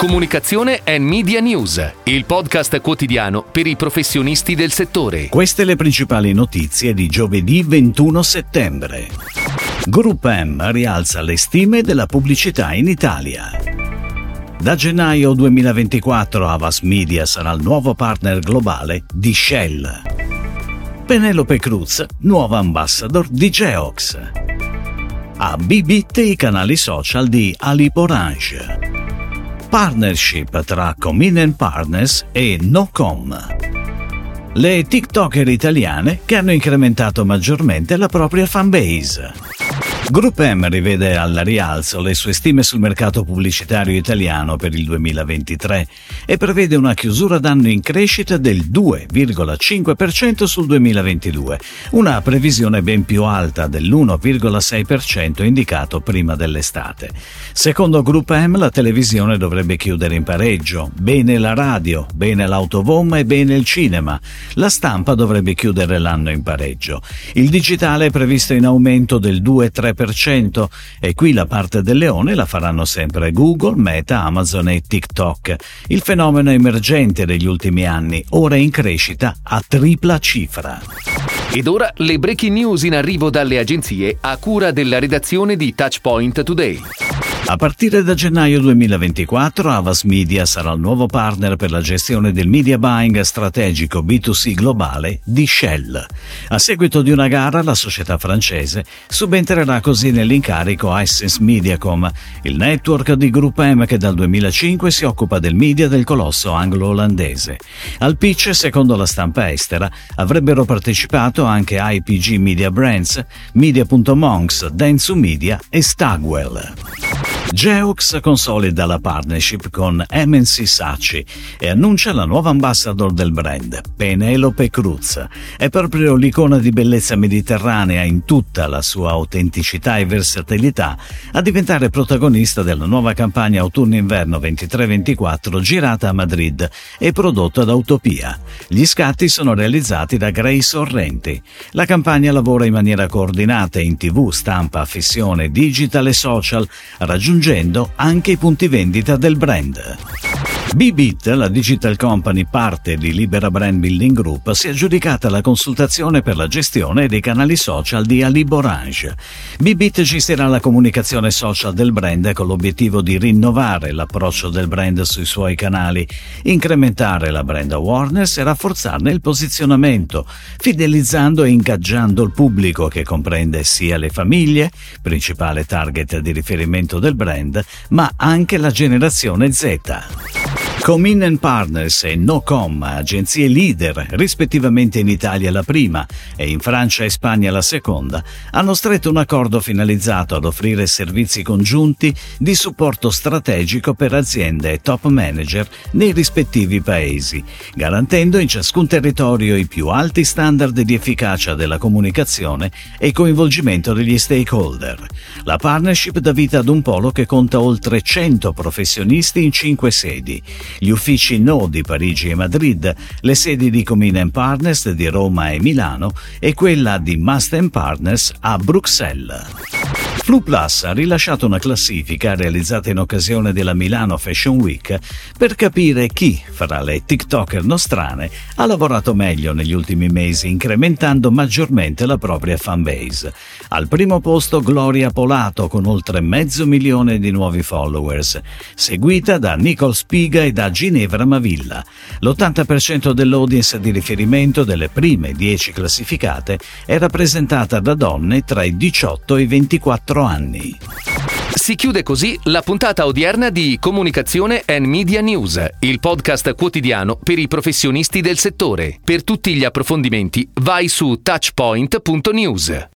Comunicazione e Media News, il podcast quotidiano per i professionisti del settore. Queste le principali notizie di giovedì 21 settembre. Group M rialza le stime della pubblicità in Italia. Da gennaio 2024 Avas Media sarà il nuovo partner globale di Shell. Penelope Cruz, nuova ambassador di Geox. A Bibit i canali social di Aliporange partnership tra Comin Partners e Nocom. Le TikToker italiane che hanno incrementato maggiormente la propria fanbase. Group M rivede al rialzo le sue stime sul mercato pubblicitario italiano per il 2023 e prevede una chiusura d'anno in crescita del 2,5% sul 2022, una previsione ben più alta dell'1,6% indicato prima dell'estate. Secondo Group M la televisione dovrebbe chiudere in pareggio, bene la radio, bene l'autovom e bene il cinema. La stampa dovrebbe chiudere l'anno in pareggio. Il digitale è previsto in aumento del 2-3% 3% e qui la parte del leone la faranno sempre Google, Meta, Amazon e TikTok. Il fenomeno emergente degli ultimi anni, ora in crescita a tripla cifra. Ed ora le breaking news in arrivo dalle agenzie a cura della redazione di Touchpoint Today. A partire da gennaio 2024 Avas Media sarà il nuovo partner per la gestione del media buying strategico B2C globale di Shell. A seguito di una gara la società francese subentrerà così nell'incarico Essence Mediacom, il network di Group M che dal 2005 si occupa del media del colosso anglo-olandese. Al pitch, secondo la stampa estera, avrebbero partecipato anche IPG Media Brands, Media.monks, Dentsu Media e Stagwell. Geox consolida la partnership con MNC Sachi e annuncia la nuova ambassador del brand, Penelope Cruz. È proprio l'icona di bellezza mediterranea in tutta la sua autenticità e versatilità a diventare protagonista della nuova campagna autunno-inverno 23-24 girata a Madrid e prodotta da Utopia. Gli scatti sono realizzati da Grace Sorrenti. La campagna lavora in maniera coordinata in tv, stampa, fissione, digital e social, raggiungendo raggiungendo anche i punti vendita del brand. Bibit, la digital company parte di Libera Brand Building Group, si è aggiudicata la consultazione per la gestione dei canali social di Aliborange. Bibit gestirà la comunicazione social del brand con l'obiettivo di rinnovare l'approccio del brand sui suoi canali, incrementare la brand awareness e rafforzarne il posizionamento, fidelizzando e ingaggiando il pubblico che comprende sia le famiglie, principale target di riferimento del brand, ma anche la generazione Z. Comin Partners e Nocom, agenzie leader, rispettivamente in Italia la prima e in Francia e Spagna la seconda, hanno stretto un accordo finalizzato ad offrire servizi congiunti di supporto strategico per aziende e top manager nei rispettivi paesi, garantendo in ciascun territorio i più alti standard di efficacia della comunicazione e coinvolgimento degli stakeholder. La partnership dà vita ad un polo che conta oltre 100 professionisti in cinque sedi gli uffici No di Parigi e Madrid, le sedi di Comin Partners di Roma e Milano e quella di Must Partners a Bruxelles. Flu Plus ha rilasciato una classifica realizzata in occasione della Milano Fashion Week per capire chi, fra le TikToker nostrane, ha lavorato meglio negli ultimi mesi, incrementando maggiormente la propria fanbase. Al primo posto Gloria Polato con oltre mezzo milione di nuovi followers, seguita da Nicole Spiga e da Ginevra Mavilla. L'80% dell'audience di riferimento delle prime 10 classificate è rappresentata da donne tra i 18 e i 24 anni. Si chiude così la puntata odierna di Comunicazione and Media News, il podcast quotidiano per i professionisti del settore. Per tutti gli approfondimenti vai su touchpoint.news.